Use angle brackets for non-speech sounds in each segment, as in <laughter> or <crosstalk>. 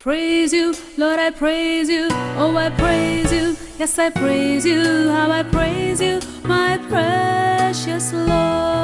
Praise you, Lord, I praise you. Oh, I praise you. Yes, I praise you. How I praise you, my precious Lord.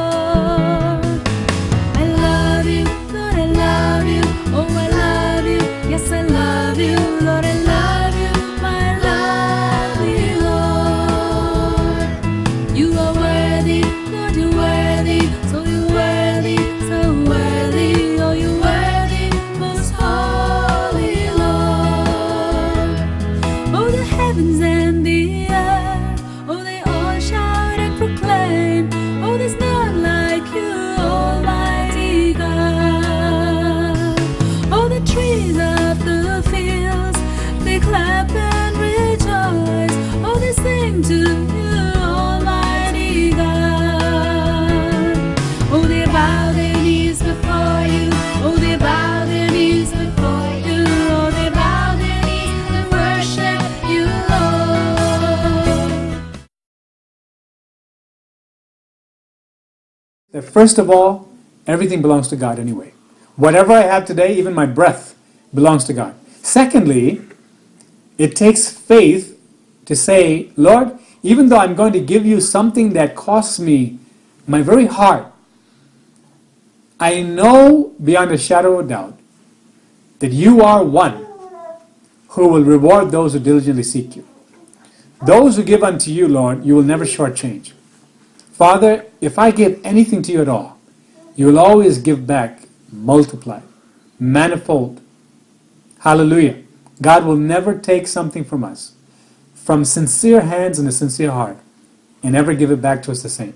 First of all, everything belongs to God anyway. Whatever I have today, even my breath, belongs to God. Secondly, it takes faith to say, Lord, even though I'm going to give you something that costs me my very heart, I know beyond a shadow of doubt that you are one who will reward those who diligently seek you. Those who give unto you, Lord, you will never shortchange. Father, if I give anything to you at all, you will always give back multiplied, manifold. Hallelujah. God will never take something from us from sincere hands and a sincere heart and ever give it back to us the same.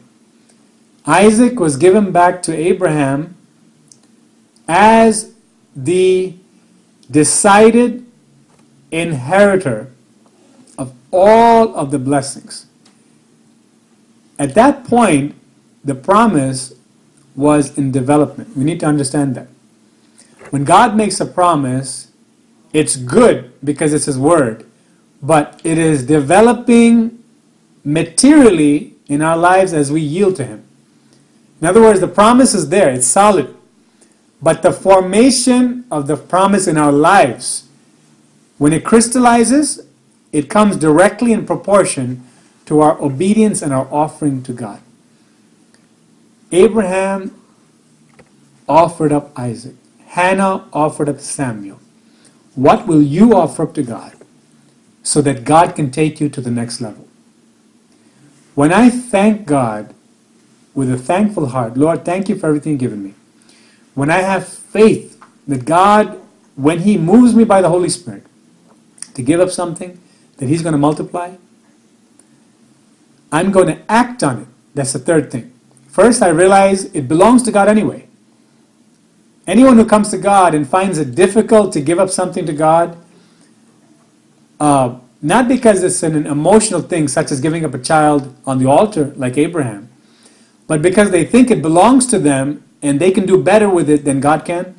Isaac was given back to Abraham as the decided inheritor of all of the blessings. At that point, the promise was in development. We need to understand that. When God makes a promise, it's good because it's His word, but it is developing materially in our lives as we yield to Him. In other words, the promise is there, it's solid, but the formation of the promise in our lives, when it crystallizes, it comes directly in proportion to our obedience and our offering to God. Abraham offered up Isaac. Hannah offered up Samuel. What will you offer up to God so that God can take you to the next level? When I thank God with a thankful heart, Lord, thank you for everything you've given me. When I have faith that God, when He moves me by the Holy Spirit to give up something that He's going to multiply, I'm going to act on it. That's the third thing. First, I realize it belongs to God anyway. Anyone who comes to God and finds it difficult to give up something to God, uh, not because it's an emotional thing, such as giving up a child on the altar, like Abraham, but because they think it belongs to them and they can do better with it than God can,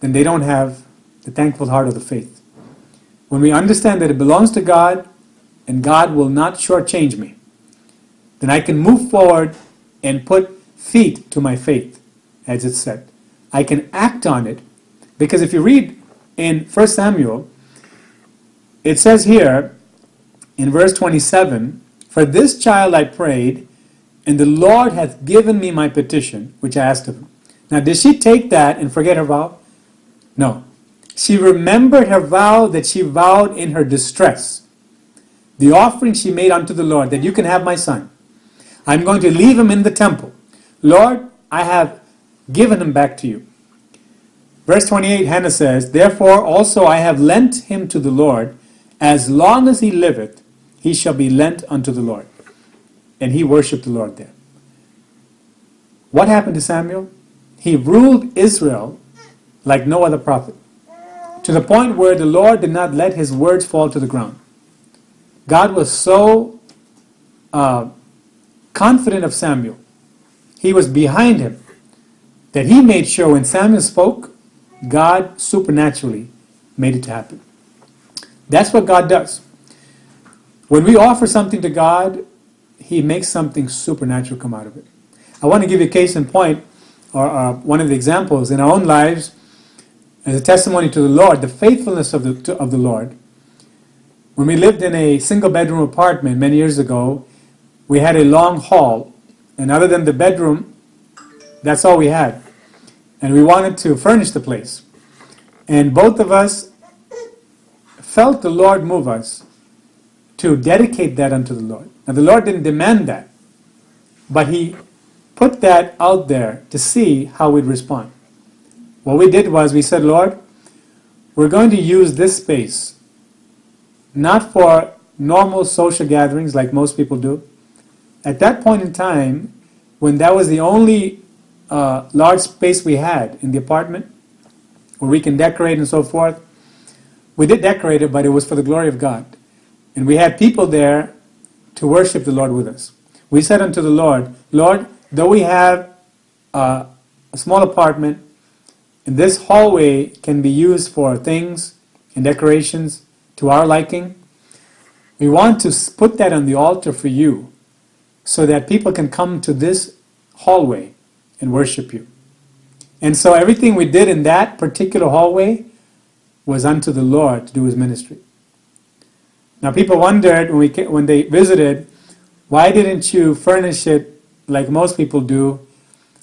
then they don't have the thankful heart of the faith. When we understand that it belongs to God and God will not shortchange me, then I can move forward and put feet to my faith, as it said. I can act on it because if you read in 1 Samuel, it says here in verse 27 For this child I prayed, and the Lord hath given me my petition, which I asked of him. Now, did she take that and forget her vow? No. She remembered her vow that she vowed in her distress. The offering she made unto the Lord, that you can have my son. I'm going to leave him in the temple. Lord, I have given him back to you. Verse 28, Hannah says, Therefore also I have lent him to the Lord. As long as he liveth, he shall be lent unto the Lord. And he worshiped the Lord there. What happened to Samuel? He ruled Israel like no other prophet, to the point where the Lord did not let his words fall to the ground. God was so uh, confident of Samuel, he was behind him, that he made sure when Samuel spoke, God supernaturally made it to happen. That's what God does. When we offer something to God, He makes something supernatural come out of it. I want to give you a case in point, or uh, one of the examples in our own lives. as a testimony to the Lord, the faithfulness of the, to, of the Lord. When we lived in a single bedroom apartment many years ago, we had a long hall, and other than the bedroom, that's all we had. And we wanted to furnish the place. And both of us felt the Lord move us to dedicate that unto the Lord. Now, the Lord didn't demand that, but He put that out there to see how we'd respond. What we did was we said, Lord, we're going to use this space not for normal social gatherings like most people do. At that point in time, when that was the only uh, large space we had in the apartment, where we can decorate and so forth, we did decorate it, but it was for the glory of God. And we had people there to worship the Lord with us. We said unto the Lord, Lord, though we have uh, a small apartment, and this hallway can be used for things and decorations to our liking, we want to put that on the altar for you so that people can come to this hallway and worship you. And so everything we did in that particular hallway was unto the Lord to do his ministry. Now people wondered when we when they visited, why didn't you furnish it like most people do?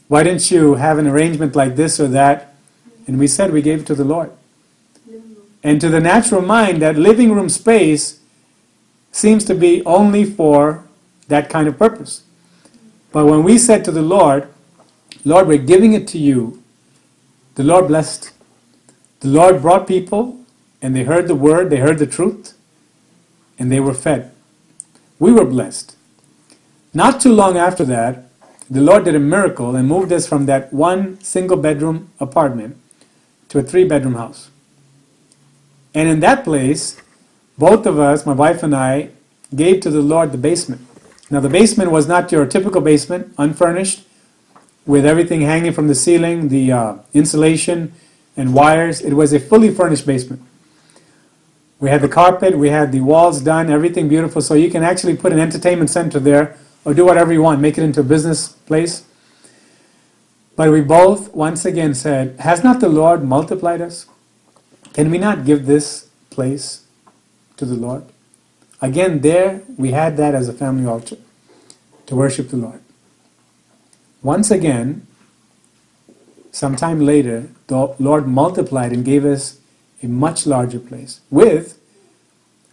Why didn't you have an arrangement like this or that? And we said we gave it to the Lord. And to the natural mind, that living room space seems to be only for that kind of purpose. But when we said to the Lord, Lord, we're giving it to you, the Lord blessed. The Lord brought people, and they heard the word, they heard the truth, and they were fed. We were blessed. Not too long after that, the Lord did a miracle and moved us from that one single bedroom apartment to a three bedroom house. And in that place, both of us, my wife and I, gave to the Lord the basement. Now, the basement was not your typical basement, unfurnished, with everything hanging from the ceiling, the uh, insulation and wires. It was a fully furnished basement. We had the carpet, we had the walls done, everything beautiful, so you can actually put an entertainment center there or do whatever you want, make it into a business place. But we both once again said, Has not the Lord multiplied us? Can we not give this place to the Lord? Again, there we had that as a family altar to worship the Lord. Once again, sometime later, the Lord multiplied and gave us a much larger place with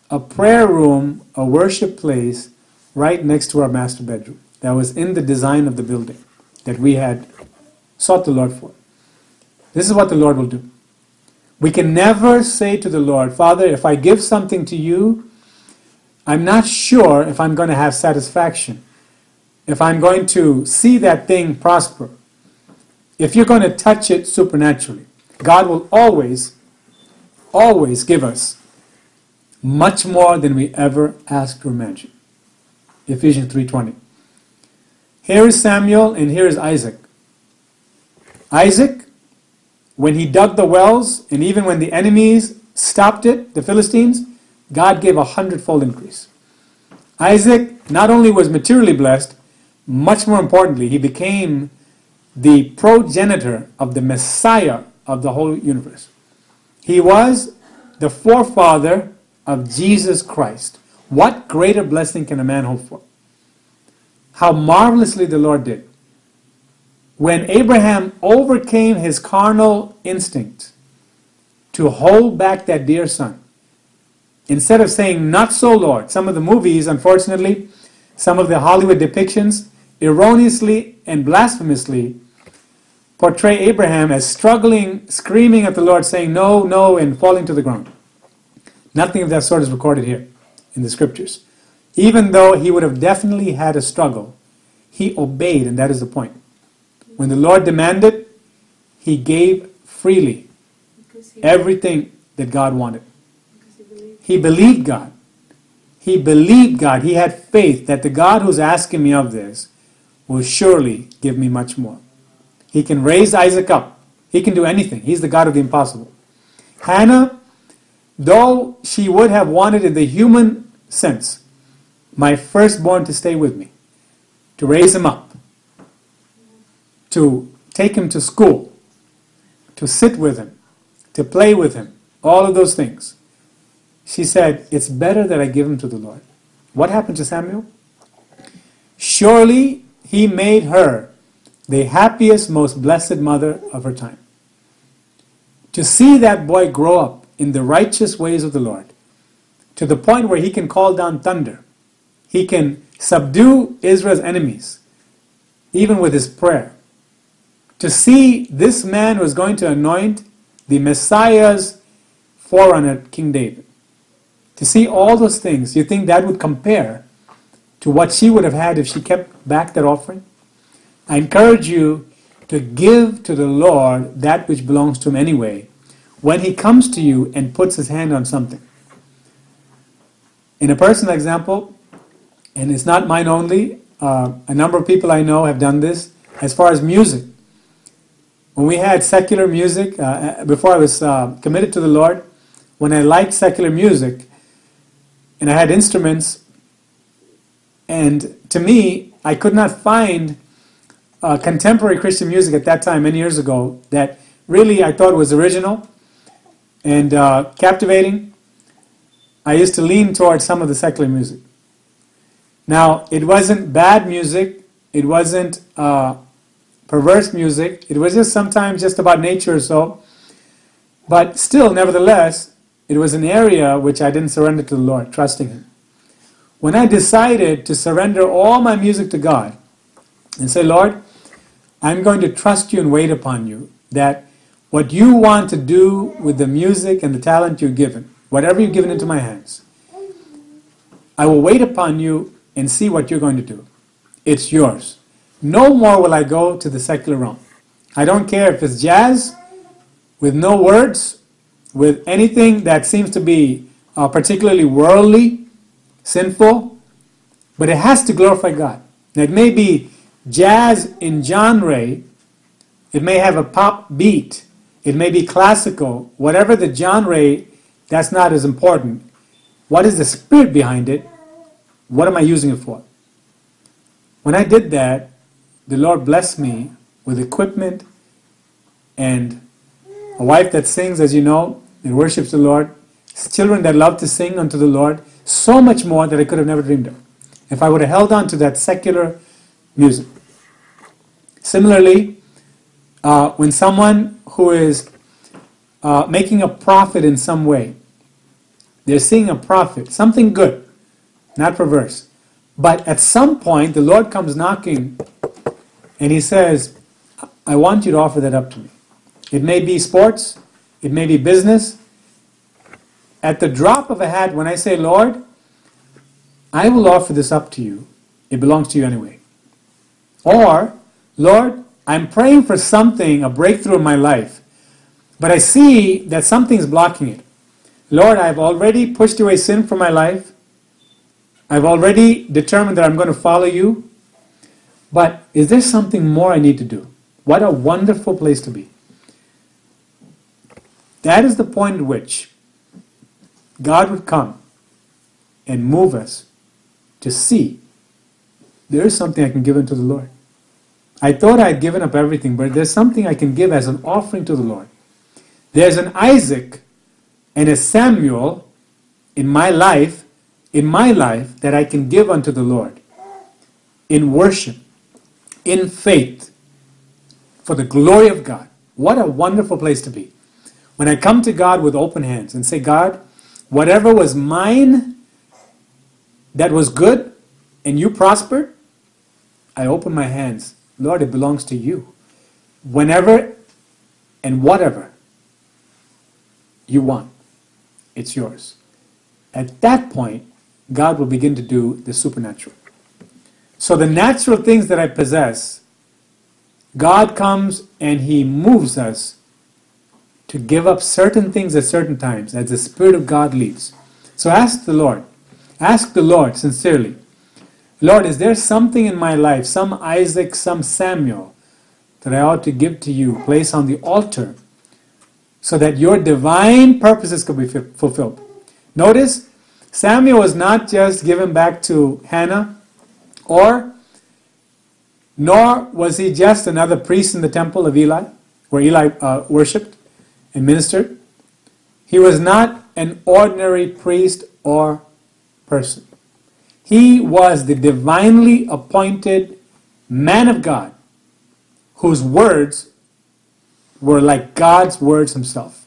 a prayer room, a worship place right next to our master bedroom. That was in the design of the building that we had sought the Lord for. This is what the Lord will do. We can never say to the Lord, Father, if I give something to you, I'm not sure if I'm going to have satisfaction, if I'm going to see that thing prosper. If you're going to touch it supernaturally, God will always, always give us much more than we ever ask or imagine. Ephesians 3:20. Here is Samuel and here is Isaac. Isaac, when he dug the wells, and even when the enemies stopped it, the Philistines, God gave a hundredfold increase. Isaac not only was materially blessed, much more importantly, he became the progenitor of the Messiah of the whole universe. He was the forefather of Jesus Christ. What greater blessing can a man hope for? How marvelously the Lord did. When Abraham overcame his carnal instinct to hold back that dear son, instead of saying, Not so, Lord, some of the movies, unfortunately, some of the Hollywood depictions, erroneously and blasphemously portray Abraham as struggling, screaming at the Lord, saying, No, no, and falling to the ground. Nothing of that sort is recorded here in the scriptures. Even though he would have definitely had a struggle, he obeyed, and that is the point. When the Lord demanded, he gave freely everything that God wanted. He believed God. He believed God. He had faith that the God who's asking me of this will surely give me much more. He can raise Isaac up. He can do anything. He's the God of the impossible. Hannah, though she would have wanted in the human sense, my firstborn to stay with me, to raise him up, to take him to school, to sit with him, to play with him, all of those things. She said, It's better that I give him to the Lord. What happened to Samuel? Surely he made her the happiest, most blessed mother of her time. To see that boy grow up in the righteous ways of the Lord, to the point where he can call down thunder, he can subdue Israel's enemies, even with his prayer. To see this man was going to anoint the Messiah's forerunner, King David. To see all those things, you think that would compare to what she would have had if she kept back that offering? I encourage you to give to the Lord that which belongs to Him anyway when He comes to you and puts His hand on something. In a personal example, and it's not mine only, uh, a number of people I know have done this as far as music. When we had secular music, uh, before I was uh, committed to the Lord, when I liked secular music and I had instruments, and to me, I could not find uh, contemporary Christian music at that time, many years ago, that really I thought was original and uh, captivating. I used to lean towards some of the secular music. Now, it wasn't bad music, it wasn't uh, perverse music, it was just sometimes just about nature or so. But still, nevertheless, it was an area which I didn't surrender to the Lord, trusting Him. When I decided to surrender all my music to God and say, Lord, I'm going to trust you and wait upon you, that what you want to do with the music and the talent you've given, whatever you've given into my hands, I will wait upon you and see what you're going to do. It's yours. No more will I go to the secular realm. I don't care if it's jazz with no words, with anything that seems to be uh, particularly worldly, sinful, but it has to glorify God. Now, it may be jazz in genre, it may have a pop beat, it may be classical, whatever the genre, that's not as important. What is the spirit behind it? What am I using it for? When I did that, the Lord blessed me with equipment and a wife that sings, as you know, and worships the Lord, children that love to sing unto the Lord, so much more that I could have never dreamed of. If I would have held on to that secular music. Similarly, uh, when someone who is uh, making a profit in some way, they're seeing a profit, something good, not perverse. But at some point, the Lord comes knocking and He says, I want you to offer that up to me. It may be sports, it may be business. At the drop of a hat, when I say, Lord, I will offer this up to you, it belongs to you anyway. Or, Lord, I'm praying for something, a breakthrough in my life, but I see that something's blocking it. Lord, I've already pushed away sin from my life. I've already determined that I'm going to follow you. But is there something more I need to do? What a wonderful place to be. That is the point at which God would come and move us to see there is something I can give unto the Lord. I thought I had given up everything, but there's something I can give as an offering to the Lord. There's an Isaac and a Samuel in my life, in my life, that I can give unto the Lord in worship, in faith, for the glory of God. What a wonderful place to be. When I come to God with open hands and say, God, whatever was mine that was good and you prospered, I open my hands Lord, it belongs to you. Whenever and whatever you want, it's yours. At that point, God will begin to do the supernatural. So the natural things that I possess, God comes and He moves us to give up certain things at certain times as the Spirit of God leads. So ask the Lord. Ask the Lord sincerely Lord, is there something in my life, some Isaac, some Samuel, that I ought to give to you, place on the altar, so that your divine purposes could be fulfilled? Notice, Samuel was not just given back to Hannah, or nor was he just another priest in the temple of Eli, where Eli uh, worshipped and ministered. He was not an ordinary priest or person. He was the divinely appointed man of God whose words were like God's words himself.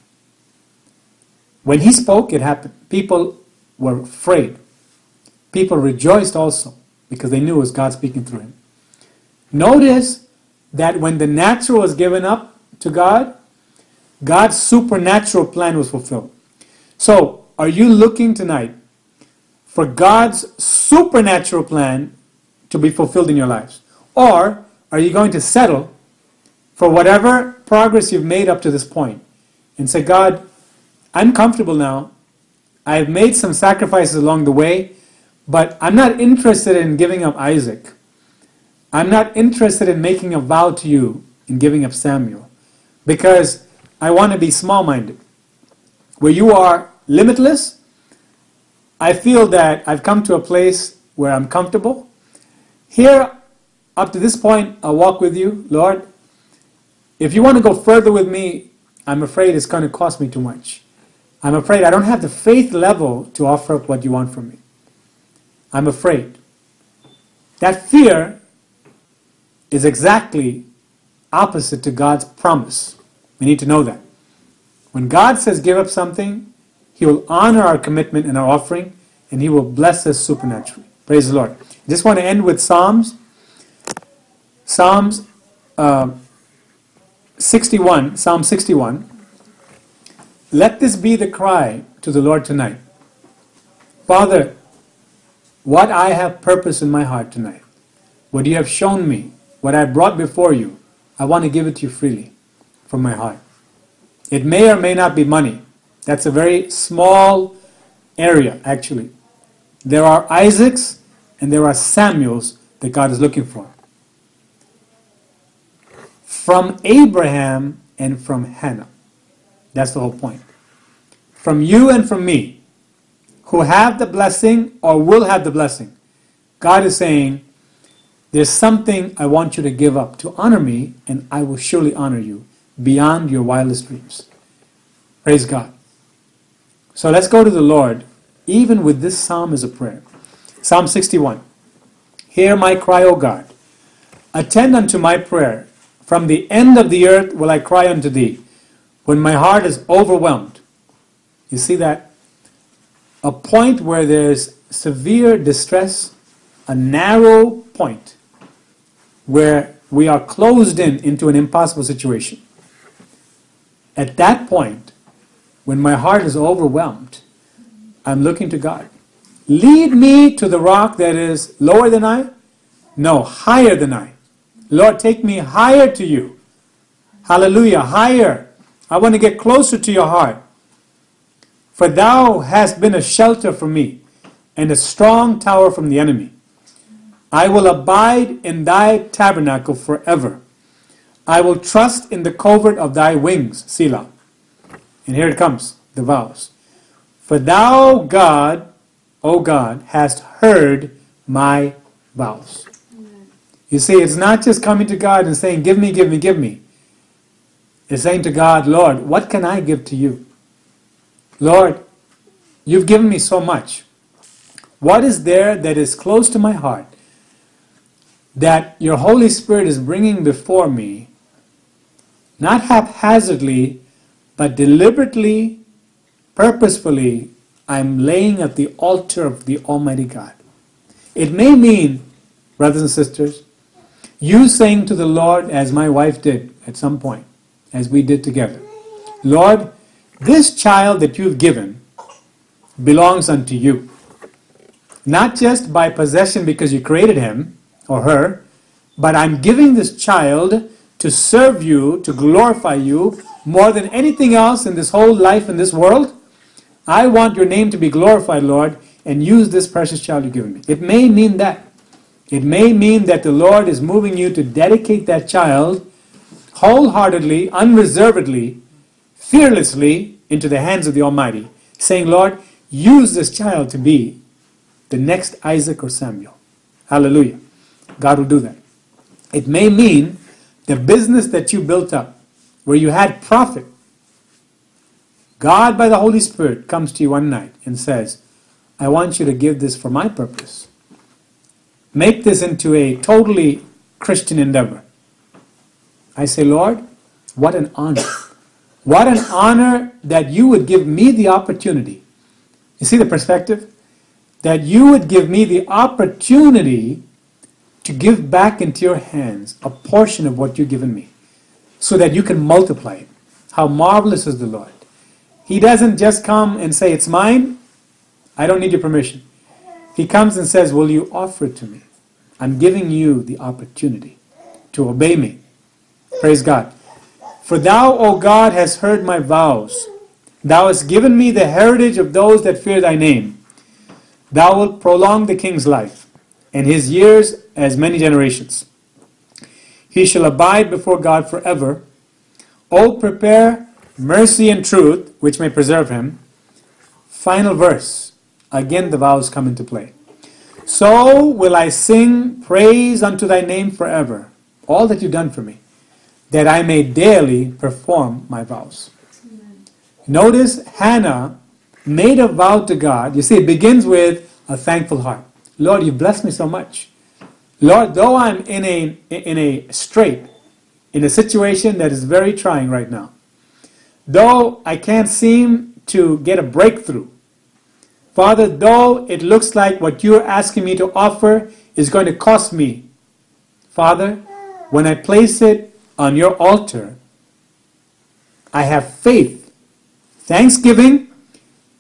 When he spoke, it happened. People were afraid. People rejoiced also because they knew it was God speaking through him. Notice that when the natural was given up to God, God's supernatural plan was fulfilled. So, are you looking tonight for God's supernatural plan to be fulfilled in your lives? Or are you going to settle for whatever progress you've made up to this point and say, God, I'm comfortable now. I've made some sacrifices along the way, but I'm not interested in giving up Isaac. I'm not interested in making a vow to you in giving up Samuel because I want to be small minded. Where you are limitless, I feel that I've come to a place where I'm comfortable. Here, up to this point, I'll walk with you, Lord. If you want to go further with me, I'm afraid it's going to cost me too much. I'm afraid I don't have the faith level to offer up what you want from me. I'm afraid. That fear is exactly opposite to God's promise. We need to know that. When God says give up something, He will honor our commitment and our offering, and He will bless us supernaturally. Praise the Lord. Just want to end with Psalms. Psalms uh, 61, Psalm 61. Let this be the cry to the Lord tonight. Father, what I have purpose in my heart tonight, what you have shown me, what I brought before you, I want to give it to you freely from my heart. It may or may not be money. That's a very small area, actually. There are Isaacs and there are Samuels that God is looking for. From Abraham and from Hannah. That's the whole point. From you and from me, who have the blessing or will have the blessing, God is saying, There's something I want you to give up to honor me, and I will surely honor you beyond your wildest dreams. Praise God. So let's go to the Lord, even with this psalm as a prayer. Psalm 61. Hear my cry, O God. Attend unto my prayer. From the end of the earth will I cry unto thee, when my heart is overwhelmed. You see that? A point where there's severe distress, a narrow point where we are closed in into an impossible situation. At that point, when my heart is overwhelmed, I'm looking to God. Lead me to the rock that is lower than I? No, higher than I. Lord, take me higher to you. Hallelujah, higher. I want to get closer to your heart. For thou hast been a shelter for me and a strong tower from the enemy. I will abide in thy tabernacle forever. I will trust in the covert of thy wings, Selah. And here it comes, the vows. For thou, God, O God, hast heard my vows. You see, it's not just coming to God and saying, Give me, give me, give me. It's saying to God, Lord, what can I give to you? Lord, you've given me so much. What is there that is close to my heart that your Holy Spirit is bringing before me, not haphazardly, but deliberately, purposefully, I'm laying at the altar of the Almighty God. It may mean, brothers and sisters, you saying to the Lord, as my wife did at some point, as we did together, Lord, this child that you've given belongs unto you. Not just by possession because you created him or her, but I'm giving this child to serve you, to glorify you, more than anything else in this whole life in this world. I want your name to be glorified, Lord, and use this precious child you've given me. It may mean that. It may mean that the Lord is moving you to dedicate that child wholeheartedly, unreservedly, fearlessly into the hands of the Almighty, saying, Lord, use this child to be the next Isaac or Samuel. Hallelujah. God will do that. It may mean the business that you built up, where you had profit, God, by the Holy Spirit, comes to you one night and says, I want you to give this for my purpose. Make this into a totally Christian endeavor. I say, Lord, what an honor. What an honor that you would give me the opportunity. You see the perspective? That you would give me the opportunity to give back into your hands a portion of what you've given me so that you can multiply it. How marvelous is the Lord. He doesn't just come and say, It's mine, I don't need your permission. He comes and says, Will you offer it to me? I'm giving you the opportunity to obey me. Praise God. For thou, O God, hast heard my vows. Thou hast given me the heritage of those that fear thy name. Thou wilt prolong the king's life, and his years as many generations. He shall abide before God forever. O prepare mercy and truth, which may preserve him. Final verse. Again, the vows come into play. So will I sing praise unto thy name forever, all that you've done for me, that I may daily perform my vows. Notice Hannah made a vow to God. You see, it begins with a thankful heart. Lord, you've blessed me so much. Lord, though I'm in a in a strait, in a situation that is very trying right now, though I can't seem to get a breakthrough, Father, though it looks like what you're asking me to offer is going to cost me, Father, when I place it on your altar, I have faith, thanksgiving,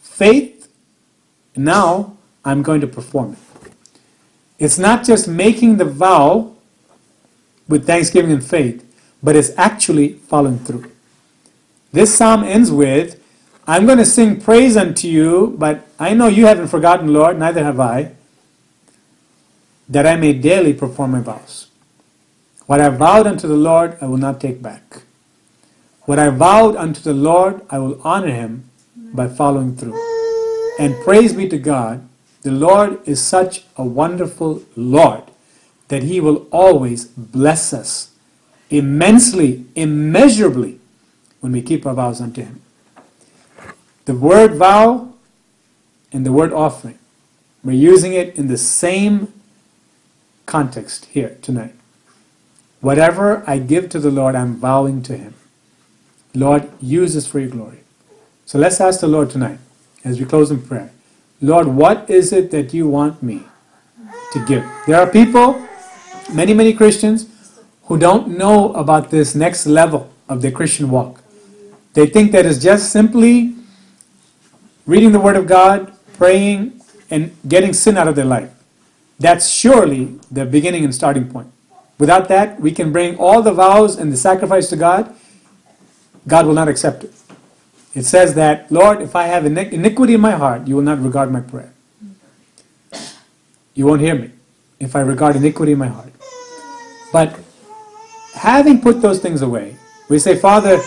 faith, now I'm going to perform it. It's not just making the vow with thanksgiving and faith, but it's actually following through. This psalm ends with, I'm going to sing praise unto you, but I know you haven't forgotten, Lord, neither have I, that I may daily perform my vows. What I vowed unto the Lord, I will not take back. What I vowed unto the Lord, I will honor him by following through. And praise be to God, the Lord is such a wonderful Lord that he will always bless us immensely, immeasurably when we keep our vows unto him. The word vow and the word offering, we're using it in the same context here tonight. Whatever I give to the Lord, I'm vowing to him. Lord, use this for your glory. So let's ask the Lord tonight, as we close in prayer, Lord, what is it that you want me to give? There are people, many, many Christians, who don't know about this next level of their Christian walk. They think that it's just simply reading the Word of God, praying, and getting sin out of their life. That's surely the beginning and starting point. Without that, we can bring all the vows and the sacrifice to God. God will not accept it. It says that, Lord, if I have iniquity in my heart, you will not regard my prayer. You won't hear me if I regard iniquity in my heart. But having put those things away, we say, Father,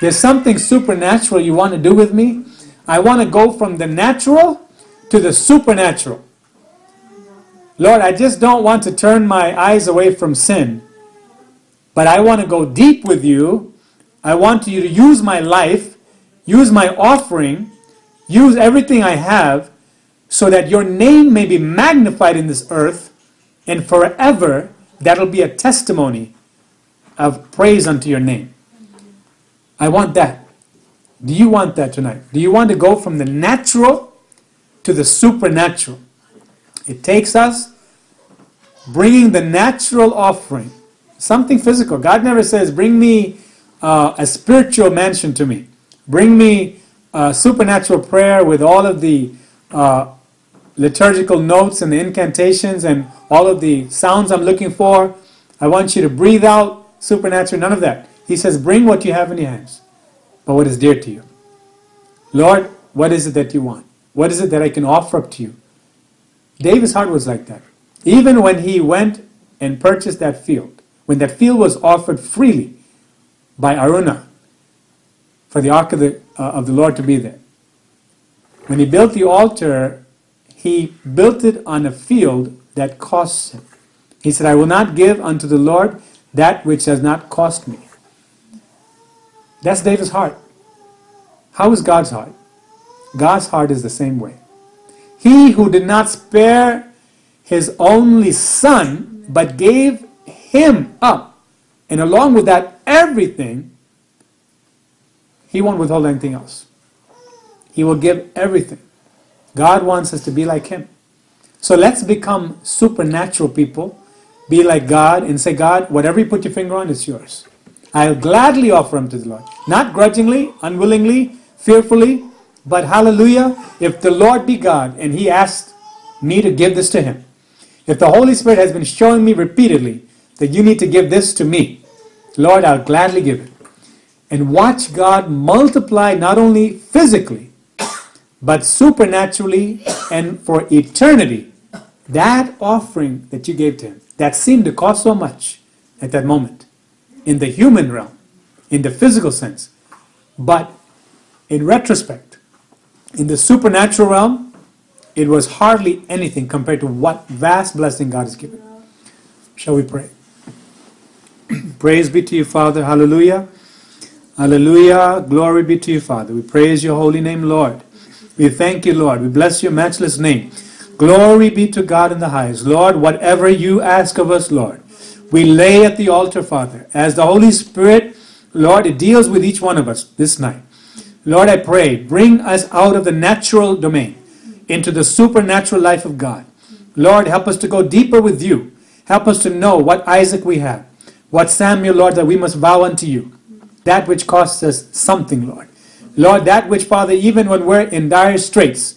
there's something supernatural you want to do with me. I want to go from the natural to the supernatural. Lord, I just don't want to turn my eyes away from sin, but I want to go deep with you. I want you to use my life, use my offering, use everything I have so that your name may be magnified in this earth, and forever that'll be a testimony of praise unto your name. I want that. Do you want that tonight? Do you want to go from the natural to the supernatural? It takes us bringing the natural offering, something physical. God never says, Bring me uh, a spiritual mansion to me. Bring me a supernatural prayer with all of the uh, liturgical notes and the incantations and all of the sounds I'm looking for. I want you to breathe out supernatural, none of that. He says, Bring what you have in your hands, but what is dear to you. Lord, what is it that you want? What is it that I can offer up to you? David's heart was like that. Even when he went and purchased that field, when that field was offered freely by Araunah for the ark of the, uh, of the Lord to be there. When he built the altar, he built it on a field that cost him. He said, I will not give unto the Lord that which does not cost me. That's David's heart. How is God's heart? God's heart is the same way. He who did not spare his only son, but gave him up, and along with that, everything, he won't withhold anything else. He will give everything. God wants us to be like him. So let's become supernatural people, be like God, and say, God, whatever you put your finger on is yours. I'll gladly offer them to the Lord. Not grudgingly, unwillingly, fearfully, but hallelujah, if the Lord be God and He asked me to give this to Him, if the Holy Spirit has been showing me repeatedly that you need to give this to me, Lord, I'll gladly give it. And watch God multiply not only physically, but supernaturally and for eternity that offering that you gave to Him that seemed to cost so much at that moment in the human realm, in the physical sense. But in retrospect, in the supernatural realm, it was hardly anything compared to what vast blessing God has given. Shall we pray? <clears throat> praise be to you, Father. Hallelujah. Hallelujah. Glory be to you, Father. We praise your holy name, Lord. We thank you, Lord. We bless your matchless name. Glory be to God in the highest. Lord, whatever you ask of us, Lord, we lay at the altar, Father. As the Holy Spirit, Lord, it deals with each one of us this night. Lord, I pray, bring us out of the natural domain into the supernatural life of God. Lord, help us to go deeper with you. Help us to know what Isaac we have, what Samuel, Lord, that we must vow unto you. That which costs us something, Lord. Lord, that which, Father, even when we're in dire straits,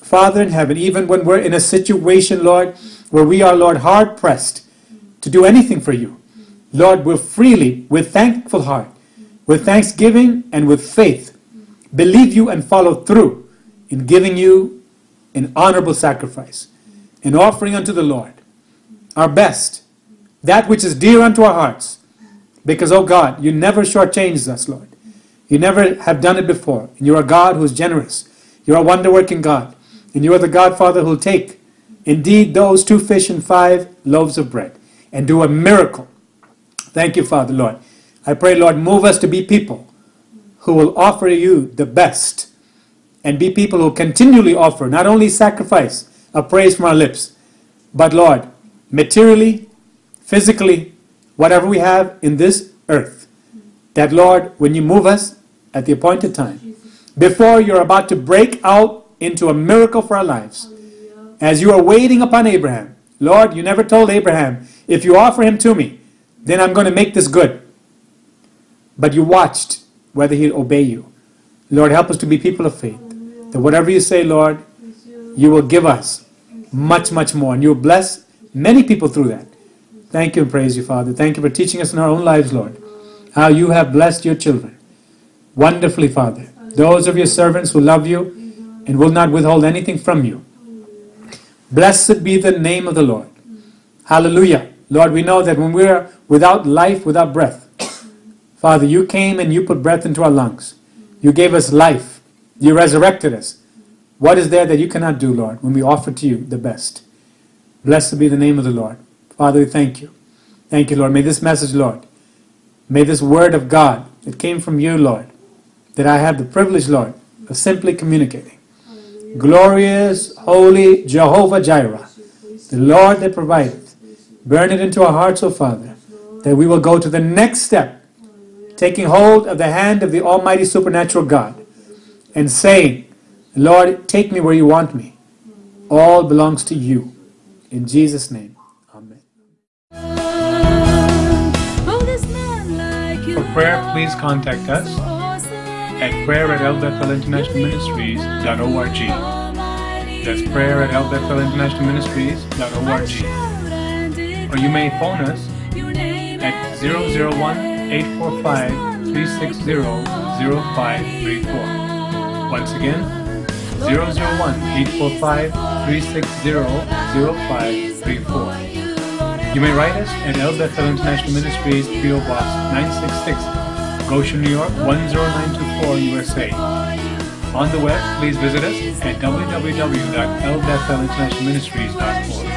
Father in heaven, even when we're in a situation, Lord, where we are, Lord, hard pressed to do anything for you, Lord, we're freely, with thankful heart, with thanksgiving and with faith, believe you and follow through in giving you an honorable sacrifice, an offering unto the Lord, our best, that which is dear unto our hearts. Because, oh God, you never shortchanged us, Lord. You never have done it before. And you're a God who's generous. You're a wonder working God. And you are the Godfather who'll take indeed those two fish and five loaves of bread and do a miracle. Thank you, Father, Lord. I pray, Lord, move us to be people who will offer you the best and be people who continually offer not only sacrifice of praise from our lips, but, Lord, materially, physically, whatever we have in this earth, that, Lord, when you move us at the appointed time, before you're about to break out into a miracle for our lives, as you are waiting upon Abraham, Lord, you never told Abraham, if you offer him to me, then I'm going to make this good. But you watched whether he'll obey you. Lord, help us to be people of faith. That whatever you say, Lord, you will give us much, much more. And you'll bless many people through that. Thank you and praise you, Father. Thank you for teaching us in our own lives, Lord, how you have blessed your children. Wonderfully, Father. Those of your servants who love you and will not withhold anything from you. Blessed be the name of the Lord. Hallelujah. Lord, we know that when we're without life, without breath, Father, you came and you put breath into our lungs. You gave us life. You resurrected us. What is there that you cannot do, Lord, when we offer to you the best? Blessed be the name of the Lord. Father, we thank you. Thank you, Lord. May this message, Lord, may this word of God that came from you, Lord, that I have the privilege, Lord, of simply communicating. Glorious, holy Jehovah Jireh, the Lord that provideth. Burn it into our hearts, O Father, that we will go to the next step, taking hold of the hand of the Almighty Supernatural God, and saying, Lord, take me where you want me. All belongs to you. In Jesus' name, Amen. For prayer, please contact us at prayer at elbethelinternationalministries.org. That's prayer at elbethelinternationalministries.org. Or you may phone us at 001-845-360-0534. Once again, 001-845-360-0534. You may write us at El Bethel International Ministries, P.O. Box 966, Goshen, New York 10924, USA. On the web, please visit us at www.elbethelinternationalministries.org.